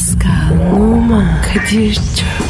Pascal, Oman, Kadir çok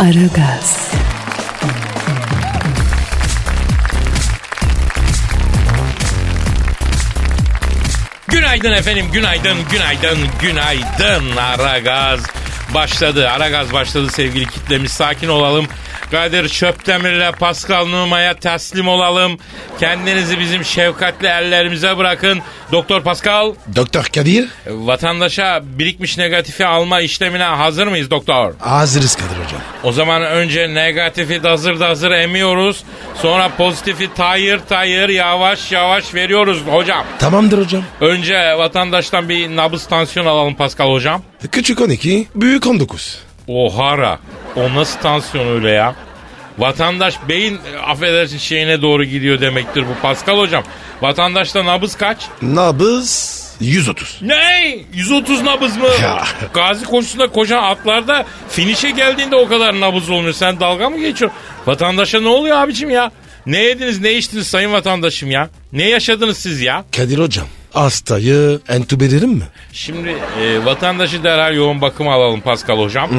Aragaz, Günaydın efendim, günaydın, günaydın, günaydın. Aragaz başladı, Aragaz başladı sevgili kitlemiz. Sakin olalım. Kadir Çöptemir'le Pascal Numa'ya teslim olalım. Kendinizi bizim şefkatli ellerimize bırakın. Doktor Pascal, Doktor Kadir. vatandaşa birikmiş negatifi alma işlemine hazır mıyız doktor? Hazırız Kadir hocam. O zaman önce negatifi dazır dazır emiyoruz. Sonra pozitifi tayır tayır yavaş yavaş veriyoruz hocam. Tamamdır hocam. Önce vatandaştan bir nabız tansiyon alalım Pascal hocam. Küçük 12, büyük 19. Ohara. O nasıl tansiyon öyle ya? Vatandaş beyin affedersin şeyine doğru gidiyor demektir bu Pascal hocam. Vatandaşta nabız kaç? Nabız 130. Ne? 130 nabız mı? Ya. Gazi koşusunda koşan atlarda finişe geldiğinde o kadar nabız olmuyor. Sen dalga mı geçiyorsun? Vatandaşa ne oluyor abicim ya? Ne yediniz ne içtiniz sayın vatandaşım ya? Ne yaşadınız siz ya? Kadir hocam. Hastayı entübe ederim mi? Şimdi e, vatandaşı derhal yoğun bakıma alalım Pascal hocam.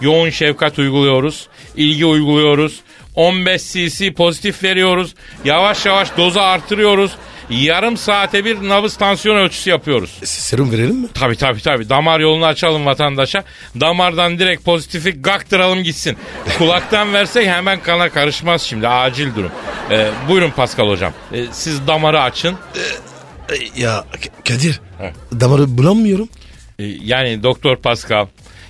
Yoğun şefkat uyguluyoruz. ilgi uyguluyoruz. 15 cc pozitif veriyoruz. Yavaş yavaş dozu artırıyoruz. Yarım saate bir nabız tansiyon ölçüsü yapıyoruz. Serum verelim mi? Tabi tabi tabi damar yolunu açalım vatandaşa. Damardan direkt pozitifi gaktıralım gitsin. Kulaktan versek hemen kana karışmaz şimdi acil durum. E, buyurun Pascal hocam. E, siz damarı açın. E, Ya Kadir. Damarı bulamıyorum. E, Yani Doktor Pascal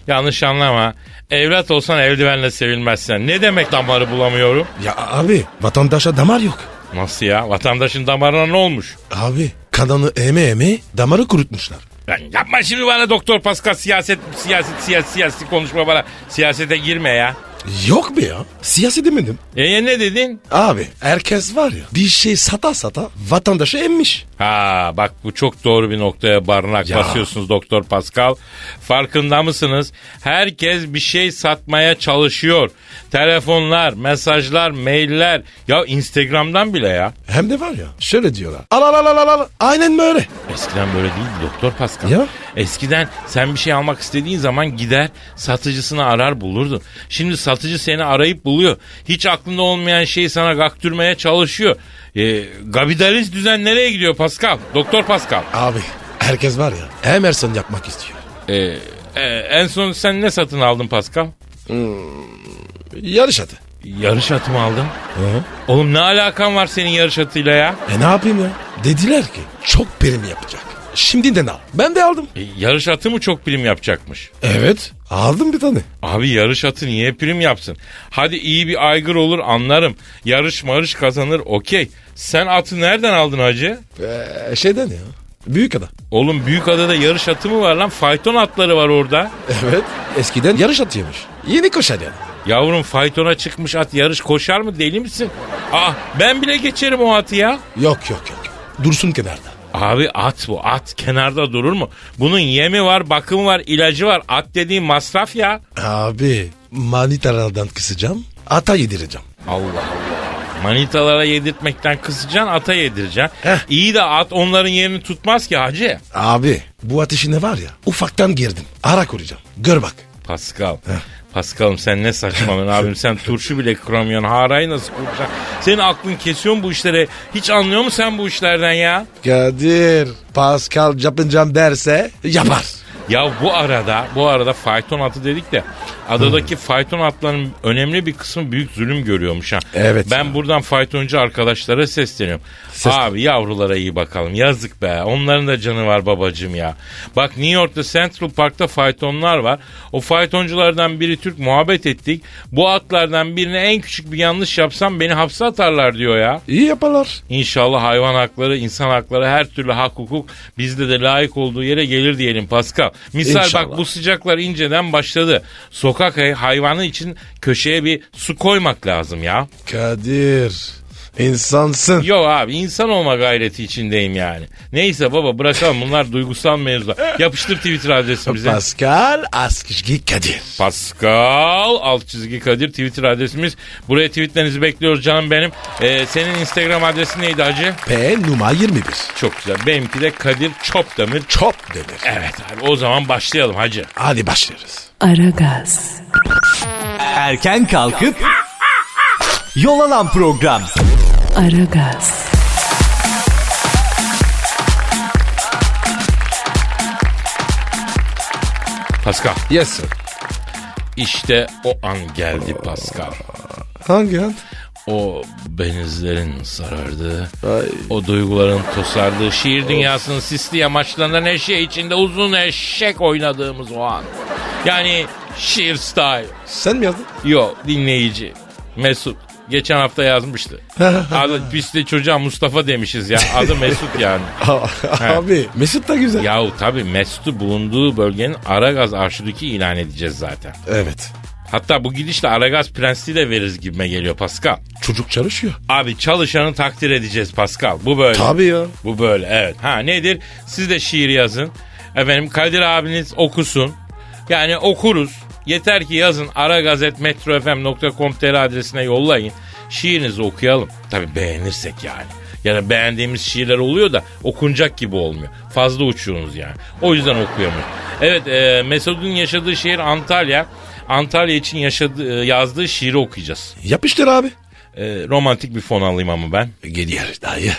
yanlış anlama. Evlat olsan eldivenle sevilmezsen. Ne demek damarı bulamıyorum? Ya abi vatandaşa damar yok. Nasıl ya? Vatandaşın damarına ne olmuş? Abi kanını eme eme damarı kurutmuşlar. Lan yapma şimdi bana Doktor Pascal siyaset siyaset siyaset siyaset konuşma bana. Siyasete girme ya. Yok be ya. Siyasi demedim. E ne dedin? Abi herkes var ya bir şey sata sata vatandaşı emmiş. Ha bak bu çok doğru bir noktaya barınak Ya. basıyorsunuz Doktor Pascal. Farkında mısınız? Herkes bir şey satmaya çalışıyor. Telefonlar, mesajlar, mailler. Ya Instagram'dan bile ya. Hem de var ya şöyle diyorlar. Al al al al al. Aynen böyle. Eskiden böyle değildi Doktor Pascal. Ya. Eskiden sen bir şey almak istediğin zaman gider satıcısını arar bulurdun. Şimdi satıcı seni arayıp buluyor. Hiç aklında olmayan şeyi sana gaktürmeye çalışıyor. Ee, kapitalist düzen nereye gidiyor Pascal? Doktor Pascal. Abi herkes var ya Emerson yapmak istiyor. Ee, e, en son sen ne satın aldın Pascal? Yarış atı. Yarış atı mı aldın? Oğlum ne alakan var senin yarış atıyla ya? E ne yapayım ya? Dediler ki çok prim yapacak. Şimdiden al. Ben de aldım. E, yarış atı mı çok prim yapacakmış? Evet aldım bir tane. Abi yarış atı niye prim yapsın? Hadi iyi bir aygır olur anlarım. Yarış marış kazanır okey. Sen atı nereden aldın hacı? Ee, şeyden ya. Büyük adam. Oğlum Büyükada'da yarış atı mı var lan? Fayton atları var orada. Evet. Eskiden yarış atıymış. Yeni koşar yani. Yavrum faytona çıkmış at yarış koşar mı deli misin? Ah ben bile geçerim o atı ya. Yok yok yok. Dursun kenarda. Abi at bu at kenarda durur mu? Bunun yemi var bakımı var ilacı var at dediğin masraf ya. Abi manitalardan kısacağım. Ata yedireceğim. Allah Allah. Manitalara yedirtmekten kısacaksın ata yedireceksin. Heh. İyi de at onların yerini tutmaz ki hacı. Abi bu ateşine var ya ufaktan girdim. Ara kuracağım. Gör bak. Pascal. Pascal'ım sen ne saçmalıyorsun abim sen turşu bile kuramıyorsun harayı nasıl kuracaksın? Senin aklın kesiyor mu bu işlere? Hiç anlıyor musun sen bu işlerden ya? Kadir Pascal yapacağım derse yapar. Ya bu arada bu arada fayton atı dedik de Adadaki fayton atlarının önemli bir kısmı büyük zulüm görüyormuş ha. Evet Ben ya. buradan faytoncu arkadaşlara sesleniyorum. Seslen. Abi yavrulara iyi bakalım. Yazık be. Onların da canı var babacım ya. Bak New York'ta Central Park'ta faytonlar var. O faytonculardan biri Türk muhabbet ettik. Bu atlardan birine en küçük bir yanlış yapsam beni hapse atarlar diyor ya. İyi yaparlar. İnşallah hayvan hakları, insan hakları, her türlü hak hukuk bizde de layık olduğu yere gelir diyelim Pascal. Misal İnşallah. bak bu sıcaklar inceden başladı. Sokak hay- hayvanı için köşeye bir su koymak lazım ya. Kadir. İnsansın. Yok abi insan olma gayreti içindeyim yani. Neyse baba bırakalım bunlar duygusal mevzular. Yapıştır Twitter adresimize. Pascal Askışgi Kadir. Pascal alt çizgi Kadir Twitter adresimiz. Buraya tweetlerinizi bekliyoruz canım benim. Ee, senin Instagram adresin neydi hacı? P numara 21. Çok güzel. Benimki de Kadir Çopdemir. Çok denir. Evet abi o zaman başlayalım hacı. Hadi başlıyoruz. Aragaz, Erken kalkıp yol alan program. Aragaz, Pascal. Yes sir. İşte o an geldi Pascal. Hangi an? O benizlerin sarardığı, Ay. o duyguların tosardığı, şiir dünyasının sisli yamaçlarında neşe içinde uzun eşek oynadığımız o an. Yani şiir style. Sen mi yazdın? Yo dinleyici. Mesut. Geçen hafta yazmıştı. Adı, biz de çocuğa Mustafa demişiz ya. Adı Mesut yani. Abi Mesut da güzel. Yahu tabii Mesut'u bulunduğu bölgenin Aragaz Arşidükü ilan edeceğiz zaten. Evet. Hatta bu gidişle Aragaz Prensliği de veririz gibime geliyor Pascal. Çocuk çalışıyor. Abi çalışanı takdir edeceğiz Pascal. Bu böyle. Tabii ya. Bu böyle evet. Ha nedir? Siz de şiir yazın. Efendim Kadir abiniz okusun. Yani okuruz. Yeter ki yazın aragazetmetrofm.com.tr adresine yollayın. Şiirinizi okuyalım. Tabii beğenirsek yani. Yani beğendiğimiz şiirler oluyor da okunacak gibi olmuyor. Fazla uçuyorsunuz yani. O yüzden okuyamıyoruz. Evet e, Mesut'un yaşadığı şehir Antalya. Antalya için yaşadığı, e, yazdığı şiiri okuyacağız. Yapıştır abi. E, romantik bir fon alayım ama ben. Geliyor dayı.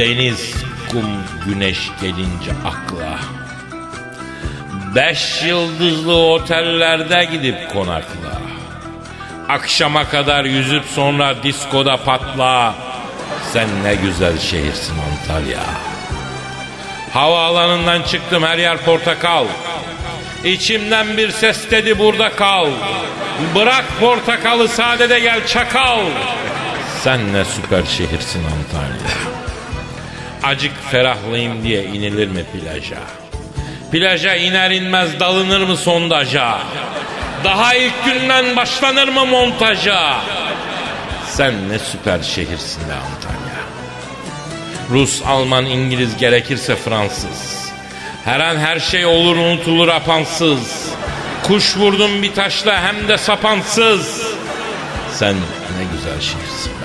Deniz, kum, güneş gelince akla. Beş yıldızlı otellerde gidip konakla. Akşama kadar yüzüp sonra diskoda patla. Sen ne güzel şehirsin Antalya. Havaalanından çıktım her yer portakal. İçimden bir ses dedi burada kal. Bırak portakalı sadede gel çakal. Sen ne süper şehirsin Antalya. Acık ferahlayayım diye inilir mi plaja? Plaja iner inmez dalınır mı sondaja? Daha ilk günden başlanır mı montaja? Sen ne süper şehirsin be Antalya. Rus, Alman, İngiliz gerekirse Fransız. Her an her şey olur unutulur apansız. Kuş vurdum bir taşla hem de sapansız. Sen ne güzel şehirsin.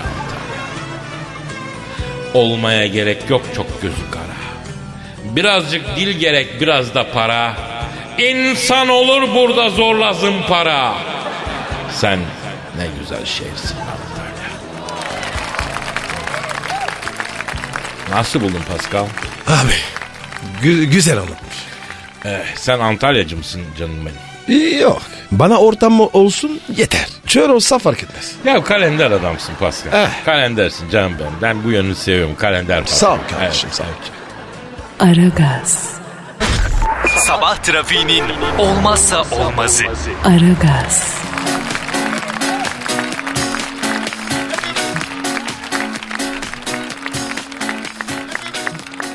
Olmaya gerek yok çok gözü kara. Birazcık dil gerek biraz da para. İnsan olur burada zorla zımpara. Sen ne güzel şehirsin Antalya. Nasıl buldun Pascal? Abi. gü- güzel anlatmış. Eh, sen Antalyacı mısın canım benim? Yok. Bana ortam olsun yeter. Çöl olsa fark etmez. Ya kalender adamsın Pascal. Eh. Kalendersin canım benim. Ben bu yönünü seviyorum. Kalender Pascal. Sağ ol kardeşim Evet. sağ ol. Aragaz, Sabah trafiğinin olmazsa olmazı. Aragaz,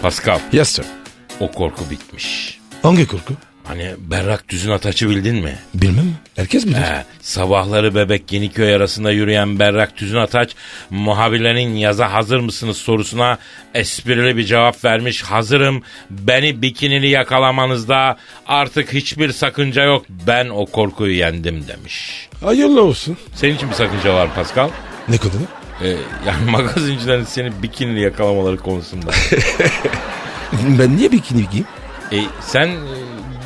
Pascal Yes sir. o korku bitmiş. Hangi korku? Hani berrak düzün ataçı bildin mi? Bilmem. Herkes bilir. He, sabahları bebek Yeniköy arasında yürüyen berrak düzün ataç muhabirlerin yaza hazır mısınız sorusuna esprili bir cevap vermiş. Hazırım beni bikinili yakalamanızda artık hiçbir sakınca yok ben o korkuyu yendim demiş. Hayırlı olsun. Senin için bir sakınca var Pascal. Ne konu? Ee, yani magazincilerin seni bikinili yakalamaları konusunda. Ben niye bikini giyeyim? E, sen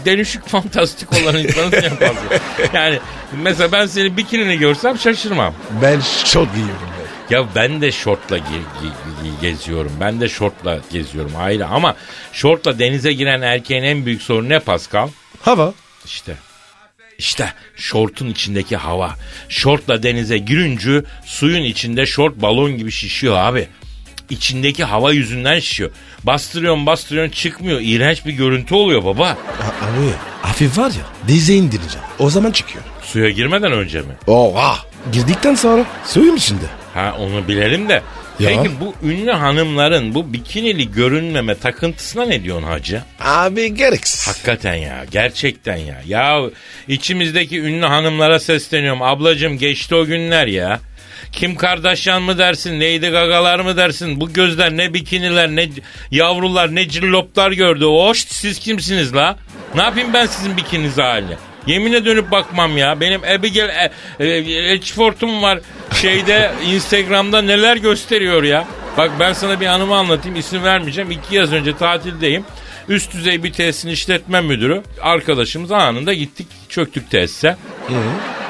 denüşük fantastik olan insansın ya fazla. Yani mesela ben seni bikinini görsem şaşırmam. Ben çok giyiyorum. Ya ben de şortla ge- ge- ge- geziyorum. Ben de şortla geziyorum aile ama şortla denize giren erkeğin en büyük sorunu ne Pascal? Hava. İşte. İşte şortun içindeki hava. Şortla denize girince suyun içinde şort balon gibi şişiyor abi. İçindeki hava yüzünden şişiyor. Bastırıyorsun bastırıyorsun çıkmıyor. İğrenç bir görüntü oluyor baba. A- abi hafif var ya dize indireceğim. O zaman çıkıyor. Suya girmeden önce mi? Oha. Girdikten sonra suyum içinde. Ha onu bilelim de. Ya. Peki bu ünlü hanımların bu bikinili görünmeme takıntısına ne diyorsun hacı? Abi gereksiz. Hakikaten ya gerçekten ya. Ya içimizdeki ünlü hanımlara sesleniyorum. Ablacım geçti o günler ya. Kim Kardashian mı dersin, Lady Gaga'lar mı dersin? Bu gözler ne bikiniler, ne yavrular, ne cilloplar gördü. Hoş siz kimsiniz la? Ne yapayım ben sizin bikininiz haline? Yemine dönüp bakmam ya. Benim Abigail e, e, Edgeforth'um var. Şeyde Instagram'da neler gösteriyor ya. Bak ben sana bir anımı anlatayım. İsim vermeyeceğim. İki yaz önce tatildeyim. Üst düzey bir tesisin işletme müdürü. Arkadaşımız anında gittik çöktük tesise.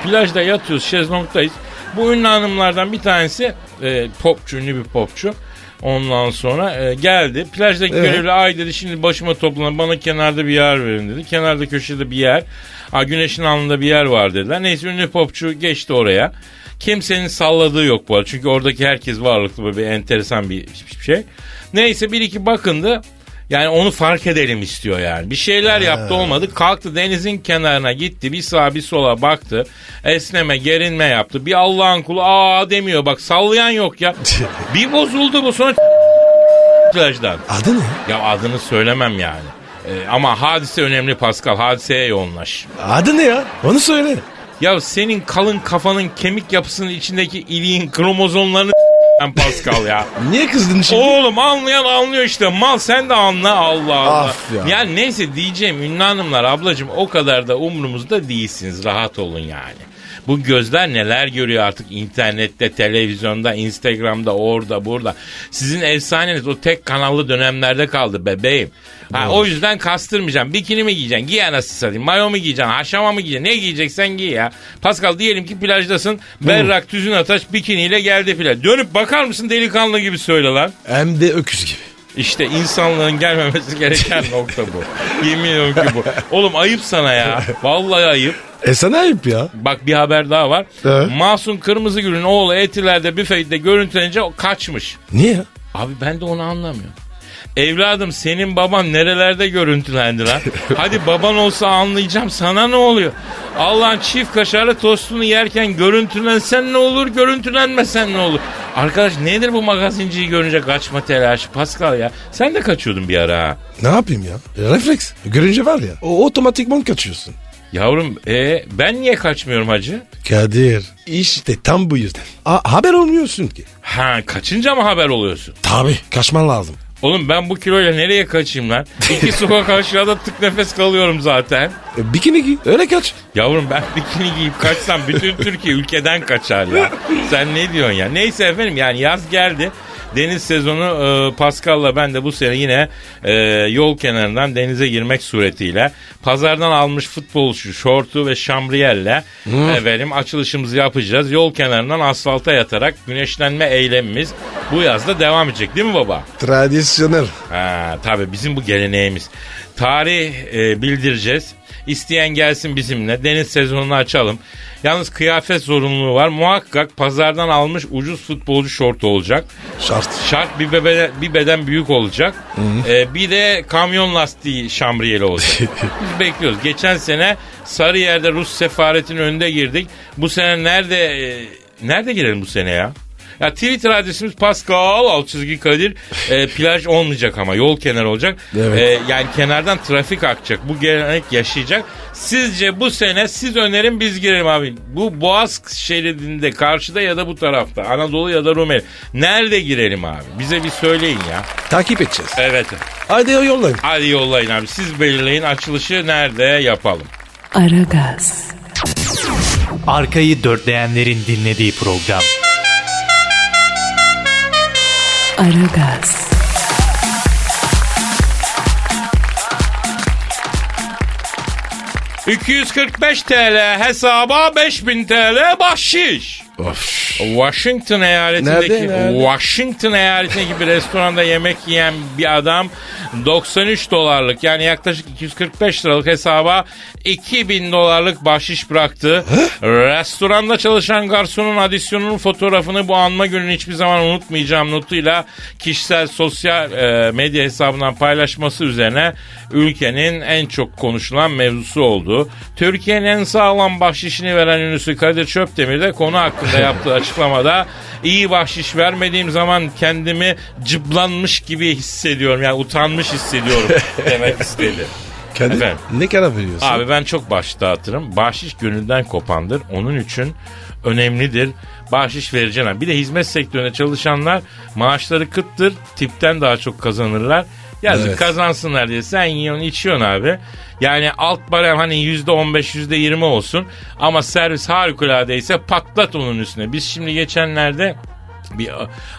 Plajda yatıyoruz şezlongdayız. Bu ünlü hanımlardan bir tanesi e, popçu ünlü bir popçu. Ondan sonra e, geldi. Plajdaki Evet. görevli ay dedi şimdi başıma toplanın bana kenarda bir yer verin dedi. Kenarda köşede bir yer. Ha, güneşin alnında bir yer var dediler. Neyse ünlü popçu geçti oraya. Kimsenin salladığı yok bu arada. Çünkü oradaki herkes varlıklı böyle bir enteresan bir, bir şey. Neyse bir iki bakındı. Yani onu fark edelim istiyor yani. Bir şeyler yaptı olmadı. Kalktı denizin kenarına gitti. Bir sağa bir sola baktı. Esneme gerinme yaptı. Bir Allah'ın kulu aa demiyor. Bak sallayan yok ya. bir bozuldu bu sonra plajdan. Adı ne? Ya adını söylemem yani. Ee, ama hadise önemli Pascal. Hadiseye yoğunlaş. Adı ne ya? Onu söyle. Ya senin kalın kafanın kemik yapısının içindeki iliğin kromozomlarını ben Pascal ya. Niye kızdın şimdi? Oğlum anlayan anlıyor işte. Mal sen de anla Allah Allah. Af ya. Yani neyse diyeceğim ünlü hanımlar ablacığım o kadar da umrumuzda değilsiniz. Rahat olun yani. Bu gözler neler görüyor artık internette, televizyonda, Instagram'da, orada, burada. Sizin efsaneniz o tek kanallı dönemlerde kaldı bebeğim. Ha, o yüzden kastırmayacağım. Bikini mi giyeceksin? Giy anasını satayım. Mayo mu giyeceksin? Haşama mı giyeceksin? Ne giyeceksen giy ya. Pascal diyelim ki plajdasın. Berrak tüzün ataş bikiniyle geldi plaj. Dönüp bakar mısın delikanlı gibi söyle lan. Hem de öküz gibi. İşte insanlığın gelmemesi gereken nokta bu. Yemin ediyorum ki bu. Oğlum ayıp sana ya. Vallahi ayıp. E sana ayıp ya. Bak bir haber daha var. Evet. Masum Kırmızıgül'ün oğlu Etiler'de büfede görüntülenince kaçmış. Niye? Abi ben de onu anlamıyorum. Evladım senin baban nerelerde görüntülendi lan? Hadi baban olsa anlayacağım sana ne oluyor? Allah'ın çift kaşarlı tostunu yerken görüntülensen ne olur görüntülenmesen ne olur? Arkadaş nedir bu magazinciyi görünce kaçma telaşı Pascal ya? Sen de kaçıyordun bir ara ha. Ne yapayım ya? Refleks. Görünce var ya o otomatikman kaçıyorsun. Yavrum e, ben niye kaçmıyorum hacı? Kadir işte tam bu yüzden. A- haber olmuyorsun ki. Ha kaçınca mı haber oluyorsun? Tabi kaçman lazım. Oğlum ben bu kiloyla nereye kaçayım lan? İki sokak aşağıda tık nefes kalıyorum zaten. E, bikini giy öyle kaç. Yavrum ben bikini giyip kaçsam bütün Türkiye ülkeden kaçar ya. Sen ne diyorsun ya? Neyse efendim yani yaz geldi. Deniz sezonu e, Pascal'la ben de bu sene yine e, yol kenarından denize girmek suretiyle pazardan almış futbolcu şortu ve şambriyelle efendim açılışımızı yapacağız. Yol kenarından asfalta yatarak güneşlenme eylemimiz bu yazda devam edecek değil mi baba? Tradisyonel. Ha, tabii bizim bu geleneğimiz. Tarih e, bildireceğiz. İsteyen gelsin bizimle. Deniz sezonunu açalım. Yalnız kıyafet zorunluluğu var. Muhakkak pazardan almış ucuz futbolcu şortu olacak. Şart. Şart bir beden, bir beden büyük olacak. Ee, bir de kamyon lastiği şambriyeli olacak. Biz bekliyoruz. Geçen sene Sarıyer'de Rus sefaretinin önünde girdik. Bu sene nerede e, nerede girelim bu sene ya? Ya Twitter adresimiz Pascal alt çizgi Kadir. E, plaj olmayacak ama yol kenarı olacak. Evet. E, yani kenardan trafik akacak. Bu gelenek yaşayacak. Sizce bu sene siz önerin biz girelim abi. Bu Boğaz şeridinde karşıda ya da bu tarafta. Anadolu ya da Rumeli. Nerede girelim abi? Bize bir söyleyin ya. Takip edeceğiz. Evet. Hadi yollayın. Hadi yollayın abi. Siz belirleyin açılışı nerede yapalım. Aragaz, Arkayı dörtleyenlerin dinlediği program. Aragaz, 245 TL hesaba 5000 TL bahşiş. Of. Washington eyaletindeki Nerede, nerede? Washington eyaletindeki bir restoranda yemek yiyen bir adam 93 dolarlık yani yaklaşık 245 liralık hesaba 2000 dolarlık bahşiş bıraktı. Restoranda çalışan garsonun adisyonunun fotoğrafını bu anma gününü hiçbir zaman unutmayacağım notuyla kişisel sosyal e, medya hesabından paylaşması üzerine ülkenin en çok konuşulan mevzusu oldu. Türkiye'nin en sağlam bahşişini veren ünlüsü Kadir Çöptemir de konu hakkında yaptığı açıklamada iyi bahşiş vermediğim zaman kendimi cıblanmış gibi hissediyorum. Yani utanmış hissediyorum demek istedi. Kadir Efendim? ne kadar veriyorsun? Abi ben çok bahşiş dağıtırım. Bahşiş gönülden kopandır. Onun için önemlidir. Bahşiş vereceğim. Bir de hizmet sektöründe çalışanlar maaşları kıttır. Tipten daha çok kazanırlar. Yazık Evet. kazansınlar diye sen yiyorsun içiyorsun abi. Yani alt barem hani yüzde on beş yüzde yirmi olsun. Ama servis harikuladeyse patlat onun üstüne. Biz şimdi geçenlerde bir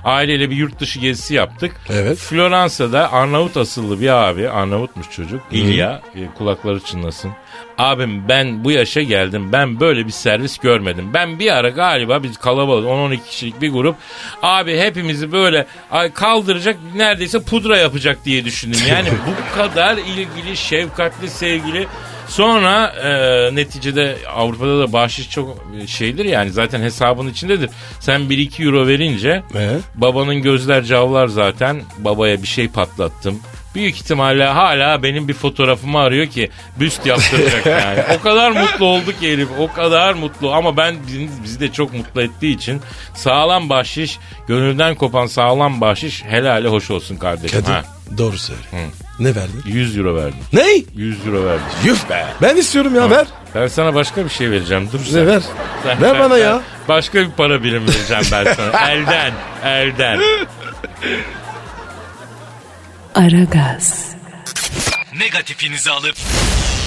aileyle bir yurt dışı gezisi yaptık. Evet. Floransa'da Arnavut asıllı bir abi, Arnavutmuş çocuk. İlya, e, kulakları çınlasın. Abim ben bu yaşa geldim. Ben böyle bir servis görmedim. Ben bir ara galiba biz kalabalık 10-12 kişilik bir grup. Abi hepimizi böyle kaldıracak neredeyse pudra yapacak diye düşündüm. Yani bu kadar ilgili, şefkatli, sevgili. Sonra e, neticede Avrupa'da da bahşiş çok e, şeydir yani zaten hesabın içindedir. Sen 1-2 euro verince Ee? babanın gözler cavlar zaten babaya bir şey patlattım. Büyük ihtimalle hala benim bir fotoğrafımı arıyor ki büst yaptıracak yani. O kadar mutlu oldu ki herif o kadar mutlu ama ben bizi, bizi de çok mutlu ettiği için sağlam bahşiş gönülden kopan sağlam bahşiş helale hoş olsun kardeşim. Kadir Ha, doğru söyle. Ne verdin? 100 euro verdim. Ne? 100 euro verdim. Yuh be. Ben istiyorum ya ver. Ben sana başka bir şey vereceğim. Dur Ne sen. ver. Sen- ver bana ya. Başka bir para birimi vereceğim ben sana. elden. Elden. Aragaz, Negatifinizi alıp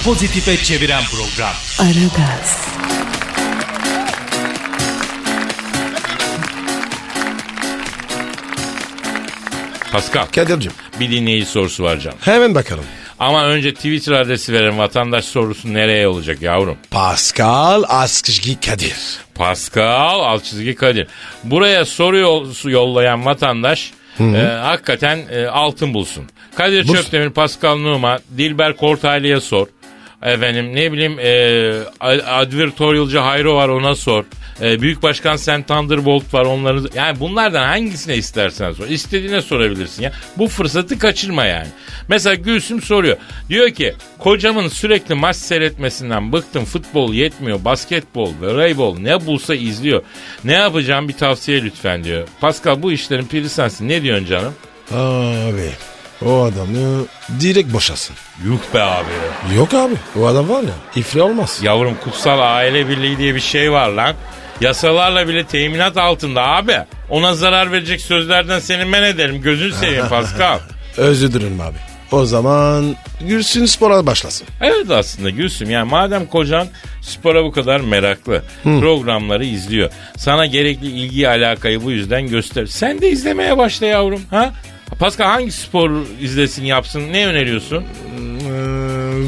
pozitife çeviren program. Aragaz, Pascal Kadir'cim bir dinleyici sorusu var canım. hemen bakalım. Ama önce Twitter adresi verin vatandaş sorusu nereye olacak yavrum? Pascal Askışgi Kadir. Pascal alt çizgi Kadir. Buraya soru yol- yollayan vatandaş e, hakikaten e, altın bulsun. Kadir Bulsun. Çöptemir, Pascal Numa, Dilber Kortaylı'ya sor. Efendim ne bileyim e, ad- advertorialcı Hayro var ona sor. E, Büyük Başkan Sen Thunderbolt var onları yani bunlardan hangisine istersen sor. İstediğine sorabilirsin ya. Bu fırsatı kaçırma yani. Mesela Gülsüm soruyor. Diyor ki kocamın sürekli maç seyretmesinden bıktım futbol yetmiyor basketbol voleybol ne bulsa izliyor. Ne yapacağım bir tavsiye lütfen diyor. Pascal bu işlerin piri sensin ne diyorsun canım? Abi o adamı direkt boşasın. Yuh be abi. Yok abi o adam var ya ifri olmaz. Yavrum kutsal aile birliği diye bir şey var lan. Yasalarla bile teminat altında abi. Ona zarar verecek sözlerden seni men ederim. Gözün seveyim Pascal. Özür dilerim abi. O zaman Gülsün spora başlasın. Evet aslında Gülsüm yani madem kocan spora bu kadar meraklı programları izliyor. Sana gerekli ilgi alakayı bu yüzden göster. Sen de izlemeye başla yavrum. Ha? Pascal hangi spor izlesin yapsın ne öneriyorsun? Ee,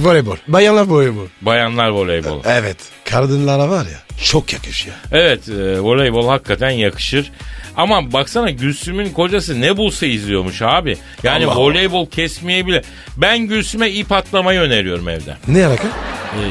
voleybol. Bayanlar voleybol. Bayanlar voleybolu. Evet. Kadınlara var ya çok yakışıyor. Evet e, voleybol hakikaten yakışır. Ama baksana Gülsüm'ün kocası ne bulsa izliyormuş abi. Yani Allah Allah. voleybol kesmeye bile. Ben Gülsüm'e ip atlamayı öneriyorum evde. Ne alaka? E,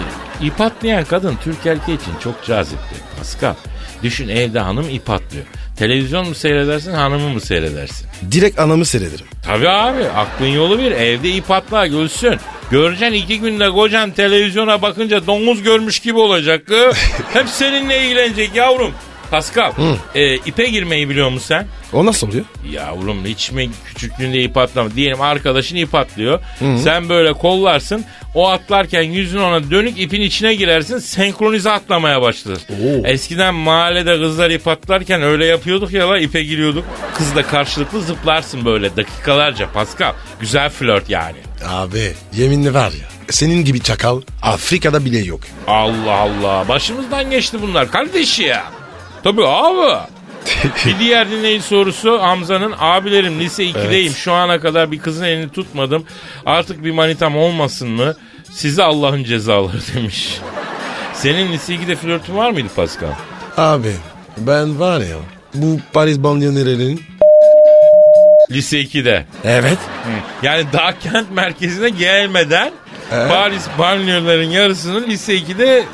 ip atlayan kadın Türk erkeği için çok cazipti. Pascal. Düşün evde hanım ip atlıyor. Televizyon mu seyredersin hanımı mı seyredersin? Direkt anamı seyrederim. Tabii abi aklın yolu bir evde ip atla gülsün. Göreceksin iki günde kocan televizyona bakınca domuz görmüş gibi olacak. Hep seninle ilgilenecek yavrum. Pascal e, ipe girmeyi biliyor musun sen? O nasıl oluyor? Yavrum hiç mi küçüklüğünde ip atlama? Diyelim arkadaşın ip atlıyor. Sen böyle kollarsın. O atlarken yüzün ona dönük ipin içine girersin. Senkronize atlamaya başlar. Oo. Eskiden mahallede kızlar ip atlarken öyle yapıyorduk ya la ipe giriyorduk. Kızla karşılıklı zıplarsın böyle dakikalarca Pascal. Güzel flört yani. Abi yeminli var ya senin gibi çakal Afrika'da bile yok. Allah Allah. Başımızdan geçti bunlar kardeş ya. Tabii abi. bir diğer dinleyici sorusu Hamza'nın abilerim lise 2'deyim şu ana kadar bir kızın elini tutmadım artık bir manitam olmasın mı size Allah'ın cezaları demiş. Senin lise 2'de flörtün var mıydı Pascal? Abi Ben var ya bu Paris banliyönerinin Lise 2'de. Evet. Yani daha kent merkezine gelmeden Paris banliyölerin yarısının lise 2'de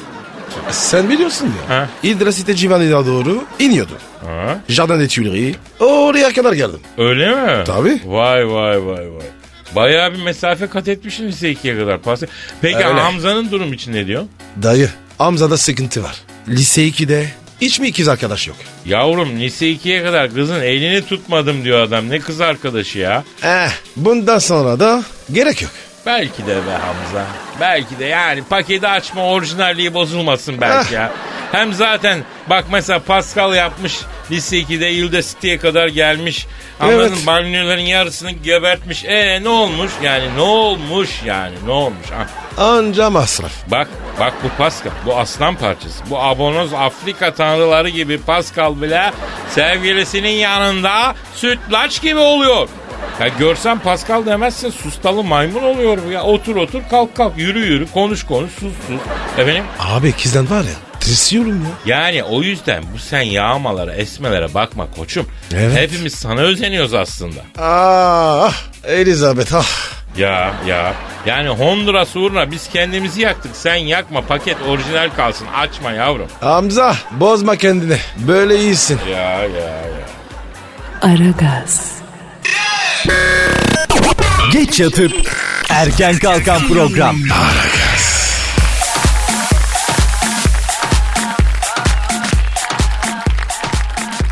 Sen biliyorsun ya. Ha. İdrasite Civanı'na doğru iniyordum. Ha, Jardin des Tuileries. Oraya kadar geldim. öyle mi? Tabii. Vay vay vay vay. Bayağı bir mesafe kat etmişsin lise 2'ye kadar. Peki Öyle. Hamza'nın durum için ne diyor? Dayı Hamza'da sıkıntı var. Lise 2'de hiç mi ikiz arkadaş yok? Yavrum lise 2'ye kadar kızın elini tutmadım diyor adam. Ne kız arkadaşı ya? Eh bundan sonra da gerek yok. Belki de be Hamza. Belki de yani paketi açma orijinalliği bozulmasın belki ya. Hem zaten bak mesela Pascal yapmış lise 2'de Ilde City'ye kadar gelmiş. Anladın Evet. Banliyölerin yarısını gebertmiş. E ne olmuş yani ne olmuş yani ne olmuş? Anca masraf. Bak bak bu Pascal bu aslan parçası. Bu abonoz Afrika tanrıları gibi Pascal bile sevgilisinin yanında sütlaç gibi oluyor. Ya görsen Pascal demezsin sustalı maymun oluyor bu ya. Otur otur kalk kalk yürü yürü konuş konuş sus sus. Efendim? Abi ikizden var ya tırsıyorum ya. Yani o yüzden bu sen yağmalara esmelere bakma koçum. Evet. Hepimiz sana özeniyoruz aslında. Ah Elizabeth ah. Ya ya. Yani Honduras uğruna biz kendimizi yaktık. Sen yakma paket orijinal kalsın. Açma yavrum. Hamza bozma kendini. Böyle iyisin. Ya ya ya. Aragaz, Geç yatıp erken kalkan program.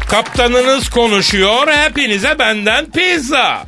Kaptanınız konuşuyor. Hepinize benden pizza.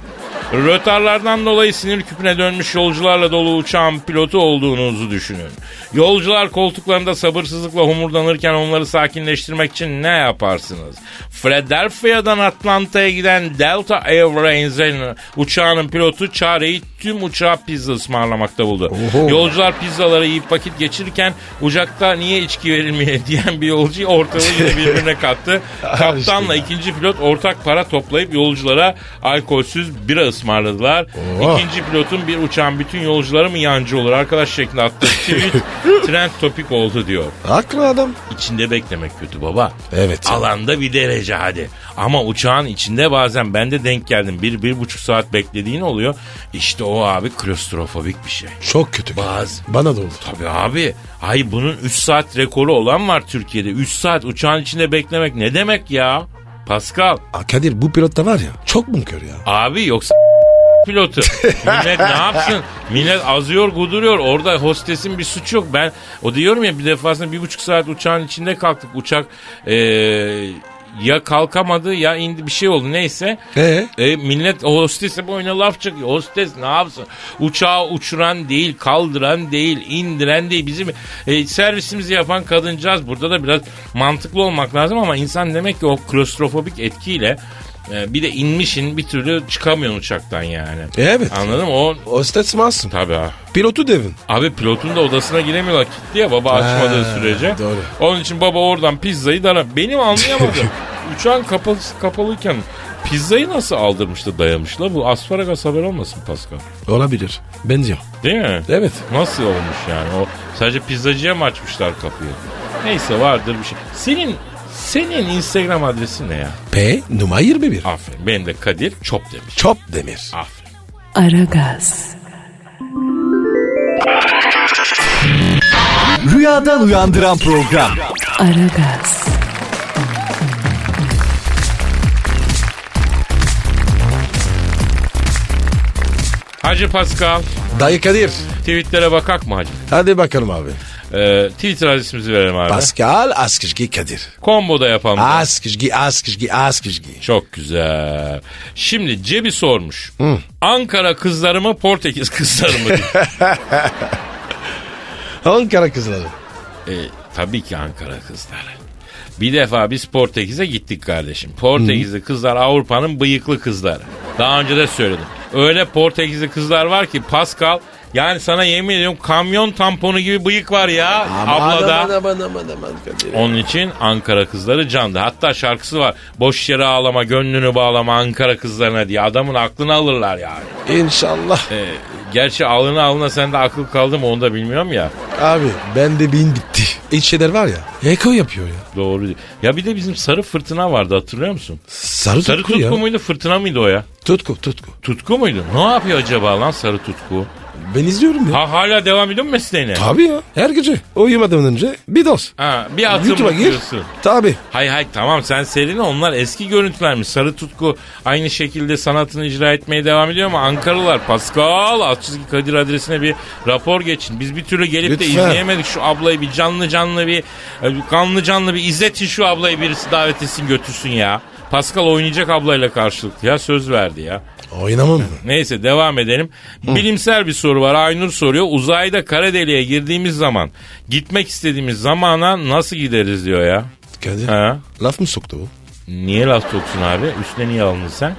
Rötarlardan dolayı sinir küpüne dönmüş yolcularla dolu uçağın pilotu olduğunuzu düşünün. Yolcular koltuklarında sabırsızlıkla homurdanırken onları sakinleştirmek için ne yaparsınız? Philadelphia'dan Atlanta'ya giden Delta Airlines'in uçağının pilotu çareyi tüm uçağa pizza ısmarlamakta buldu. Oho. Yolcular pizzaları yiyip vakit geçirirken uçakta niye içki verilmiyor diyen bir yolcuyu ortalığı birbirine kattı. Kaptanla ikinci pilot ortak para toplayıp yolculara alkolsüz bira ısmarladılar. Oh. İkinci pilotun bir uçağın bütün yolcuları mı yancı olur arkadaş şeklinde attığı tweet trend topik oldu diyor. Haklı adam. İçinde beklemek kötü baba. Evet. Alanda bir derece hadi. Ama uçağın içinde bazen ben de denk geldim. Bir, bir buçuk saat beklediğin oluyor. İşte o abi klostrofobik bir şey. Çok kötü. Bazı. Bana da oldu. Tabii abi. Ay bunun 3 saat rekoru olan var Türkiye'de. 3 saat uçağın içinde beklemek ne demek ya? Pascal. Kadir bu pilot da var ya çok bunkör ya. Abi yoksa pilotu. Millet ne yapsın? Millet azıyor guduruyor. Orada hostesin bir suçu yok. Ben o diyorum ya bir defasında bir buçuk saat uçağın içinde kalktık. Uçak eee, ya kalkamadı ya indi bir şey oldu neyse. Ee? E, millet hostese boyuna laf çakıyor. Hostes ne yapsın? Uçağı uçuran değil, kaldıran değil, indiren değil. Bizim e, servisimizi yapan kadıncağız. Burada da biraz mantıklı olmak lazım ama insan demek ki o klostrofobik etkiyle e, bir de inmişin bir türlü çıkamıyorsun uçaktan yani. Evet. Anladın mı? O Hostes masum. Tabii ha. Pilotu devin. Abi pilotun da odasına giremiyorlar kilitli ya baba açmadığı Ha, sürece. doğru. Onun için baba oradan pizzayı dara. Benim anlayamadım. Uçağın kapalı, kapalıyken pizzayı nasıl aldırmıştı dayamışlar? Bu asparagas haber olmasın Pascal? Olabilir. Benziyor. Değil mi? Evet. Nasıl olmuş yani? O sadece pizzacıya mı açmışlar kapıyı? Neyse vardır bir şey. Senin senin Instagram adresin ne ya? P numara 21. Aferin. Benim de Kadir Çop demiş. Çop demir. Aferin. Aragaz, Rüyadan uyandıran program. Aragaz, Hacı Pascal. Dayı Kadir. Tweetlere bakak mı hacı? Hadi bakalım abi. Ee, Twitter adresimizi verelim abi. Pascal Askışgi Kadir. Combo da yapalım. Askışgi Askışgi Askışgi. Çok güzel. Şimdi Cebi sormuş. Ankara kızları mı Portekiz kızları mı? Ankara kızları. e, tabii ki Ankara kızları. Bir defa biz Portekiz'e gittik kardeşim. Portekizli kızlar Avrupa'nın bıyıklı kızları. Daha önce de söyledim. Öyle Portekizli kızlar var ki Pascal yani sana yemin ediyorum kamyon tamponu gibi bıyık var ya ablada. Aman aman aman aman Kadir. Onun için Ankara kızları candı. Hatta şarkısı var. Boş yere ağlama, gönlünü bağlama Ankara kızlarına diye. Adamın aklını alırlar yani. İnşallah. Ee, gerçi alına alına sende akıl kaldı mı onu da bilmiyorum ya. Abi ben de beyin bitti. İç şeyler var ya. Eko yapıyor ya. Doğru. Ya bir de bizim sarı fırtına vardı hatırlıyor musun? Sarı, Sarı tutku, tutku ya. muydu fırtına mıydı o ya? Tutku tutku. Tutku muydu? Ne yapıyor acaba lan sarı tutku? Ben izliyorum ya. Ha hala devam ediyor mu mesleğine? Tabii ya. Her gece. Uyumadan önce bir doz. Ha, bir atım YouTube'a gir. bakıyorsun. Tabii. Hay hay tamam sen serini onlar eski görüntülermiş. Sarı Tutku aynı şekilde sanatını icra etmeye devam ediyor ama Ankaralılar Pascal Altçizgi Kadir adresine bir rapor geçin. Biz bir türlü gelip de Lütfen. izleyemedik şu ablayı bir canlı canlı bir e, kanlı canlı bir izletin şu ablayı birisi davet etsin götürsün ya. Pascal oynayacak ablayla karşılıklı ya söz verdi ya. Oynamam mı? Neyse devam edelim. Bilimsel bir soru var. Aynur soruyor. Uzayda kara deliğe girdiğimiz zaman gitmek istediğimiz zamana nasıl gideriz diyor ya. Kadir. Ha? Laf mı soktu bu? Niye laf soksun abi? Üstüne niye alındın sen?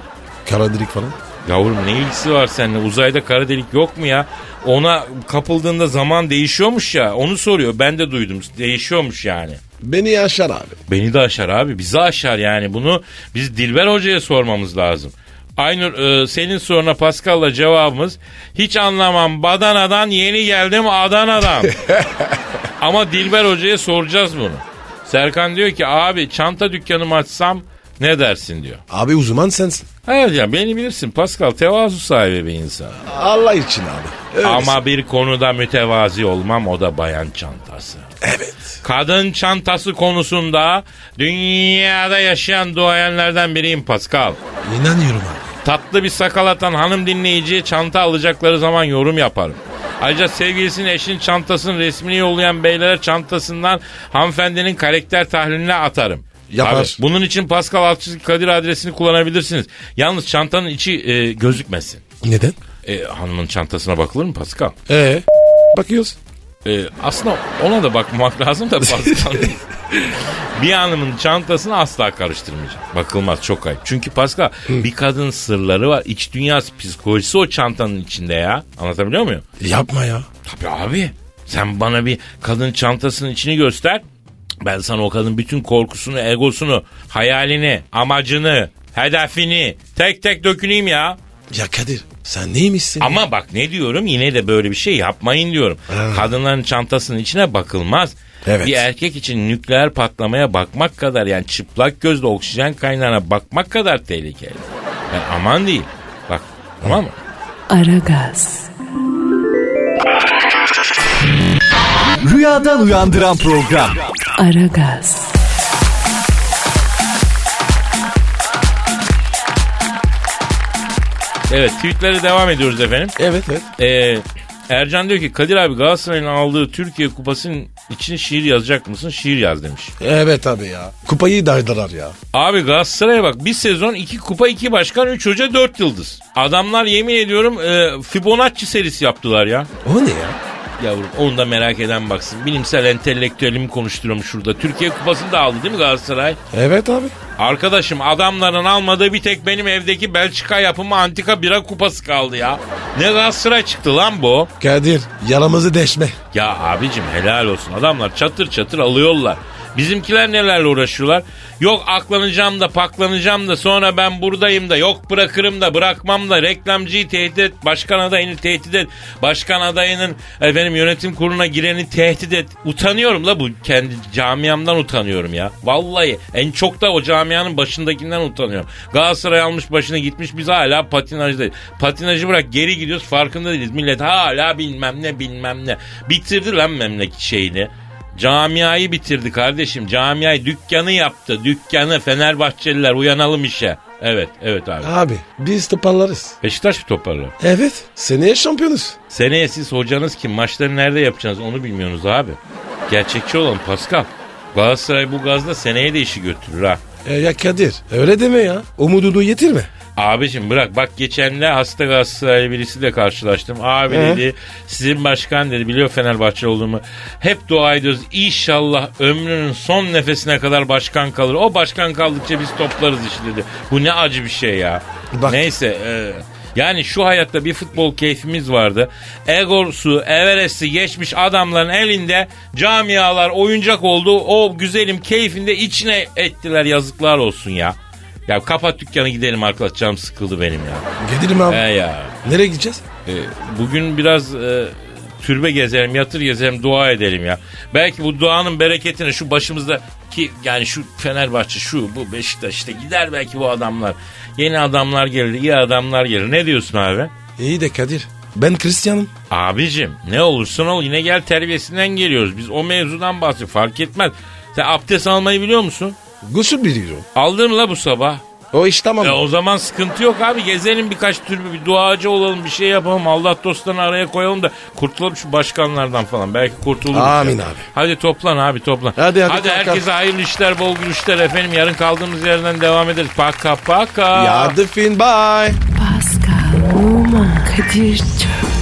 Kara delik falan. Yavrum ne ilgisi var seninle? Uzayda kara delik yok mu ya? Ona kapıldığında zaman değişiyormuş ya. Onu soruyor. Ben de duydum. Değişiyormuş yani. Beni yaşar abi. Beni de aşar abi. Bizi aşar yani. Bunu biz Dilber Hoca'ya sormamız lazım. Aynur e, senin soruna Pascal'la cevabımız hiç anlamam Badana'dan yeni geldim Adana'dan. Ama Dilber Hoca'ya soracağız bunu. Serkan diyor ki abi çanta dükkanımı açsam ne dersin diyor. Abi uzman sensin. Evet ya beni bilirsin Pascal tevazu sahibi bir insan. Allah için abi. Öylesin. Ama bir konuda mütevazi olmam o da bayan çantası. Evet. Kadın çantası konusunda dünyada yaşayan duayenlerden biriyim Pascal. İnanıyorum abi. Tatlı bir sakal atan hanım dinleyiciye çanta alacakları zaman yorum yaparım. Ayrıca sevgilisinin eşinin çantasının resmini yollayan beylere çantasından hanımefendinin karakter tahlilini atarım. Yapar. Tabii. Bunun için Pascal Altçizgi Kadir adresini kullanabilirsiniz. Yalnız çantanın içi e, gözükmesin. Neden? E, hanımın çantasına bakılır mı Pascal? Ee, bakıyoruz. E, aslında ona da bakmak lazım da Pascal. bir hanımın çantasını asla karıştırmayacak. Bakılmaz çok ayıp. Çünkü Pascal bir kadın sırları var. İç dünyası psikolojisi o çantanın içinde ya. Anlatabiliyor muyum? Yapma ya. Tabii abi. Sen bana bir kadın çantasının içini göster. Ben sana o kadın bütün korkusunu, egosunu, hayalini, amacını, hedefini tek tek döküneyim ya. Ya Kadir sen neymişsin? Ama bak ne diyorum yine de böyle bir şey yapmayın diyorum. Ha. Kadınların çantasının içine bakılmaz. Evet. Bir erkek için nükleer patlamaya bakmak kadar yani çıplak gözle oksijen kaynağına bakmak kadar tehlikeli. Yani aman değil. Bak tamam mı? Aragaz, Rüyadan uyandıran program. Aragaz, Evet tweetlere devam ediyoruz efendim. Evet evet. Ee, Ercan diyor ki Kadir abi Galatasaray'ın aldığı Türkiye kupasının için şiir yazacak mısın? Şiir yaz demiş. Evet abi ya. Kupayı dardılar ya. Abi Galatasaray'a bak bir sezon iki kupa iki başkan üç hoca dört yıldız. Adamlar yemin ediyorum e, Fibonacci serisi yaptılar ya. O ne ya? Yavrum onu da merak eden baksın. Bilimsel entelektüelimi konuşturuyorum şurada. Türkiye kupasını da aldı değil mi Galatasaray? Evet abi. Arkadaşım adamların almadığı bir tek benim evdeki Belçika yapımı antika bira kupası kaldı ya. Ne Galatasaray çıktı lan bu? Kadir yaramızı deşme. Ya abicim helal olsun. Adamlar çatır çatır alıyorlar. Bizimkiler nelerle uğraşıyorlar? Yok aklanacağım da paklanacağım da sonra ben buradayım da yok bırakırım da bırakmam da reklamcıyı tehdit et, başkan adayını tehdit et, başkan adayının efendim yönetim kuruluna gireni tehdit et. Utanıyorum la bu kendi camiamdan utanıyorum ya. Vallahi en çok da o camianın başındakinden utanıyorum. Galatasaray almış başına gitmiş biz hala patinajdayız. Patinajı bırak geri gidiyoruz farkında değiliz. Millet hala bilmem ne bilmem ne. Bitirdi lan memleket şeyini. Camiayı bitirdi kardeşim. Camiayı dükkanı yaptı. Dükkanı Fenerbahçeliler uyanalım işe. Evet, evet abi. Abi biz toparlarız. Beşiktaş mı toparlar? Evet. Seneye şampiyonuz. Seneye siz hocanız kim? Maçları nerede yapacaksınız onu bilmiyorsunuz abi. Gerçekçi olalım Pascal. Galatasaray bu gazla seneye de işi götürür ha. E, ya Kadir öyle deme ya. Umudunu yetirme. Abicim bırak bak geçen de hasta Galatasaraylı birisiyle karşılaştım. Abi He. dedi sizin başkan dedi biliyor Fenerbahçe olduğumu. Hep dua ediyoruz İnşallah ömrünün son nefesine kadar başkan kalır. O başkan kaldıkça biz toplarız işte dedi. Bu ne acı bir şey ya. Bak. Neyse e, yani şu hayatta bir futbol keyfimiz vardı. Egosu, Everest'i geçmiş adamların elinde camialar oyuncak oldu. O güzelim keyfinde içine ettiler yazıklar olsun ya. Ya kapat dükkanı gidelim arkadaş canım sıkıldı benim ya. Gidelim abi. He ya. Nereye gideceğiz? E, bugün biraz e, türbe gezelim, yatır gezelim, dua edelim ya. Belki bu duanın bereketini şu başımızda ki yani şu Fenerbahçe, şu bu Beşiktaş işte gider belki bu adamlar. Yeni adamlar gelir, iyi adamlar gelir. Ne diyorsun abi? İyi de Kadir. Ben Hristiyanım. Abicim ne olursun ol yine gel terbiyesinden geliyoruz. Biz o mevzudan bahsediyoruz fark etmez. Sen abdest almayı biliyor musun? Gusül biliyorum. Aldın mı la bu sabah? O iş tamam. E o zaman sıkıntı yok abi. Gezelim birkaç türlü bir duacı olalım bir şey yapalım. Allah dostlarını araya koyalım da kurtulalım şu başkanlardan falan. Belki kurtuluruz. Amin ya. abi. Hadi toplan abi toplan. Hadi, hadi, kalk, herkese hayırlı işler bol gülüşler efendim. Yarın kaldığımız yerden devam ederiz. Paka paka. Ya the fin bye. Pascal, Oman, Kadir çok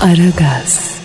Aragaz.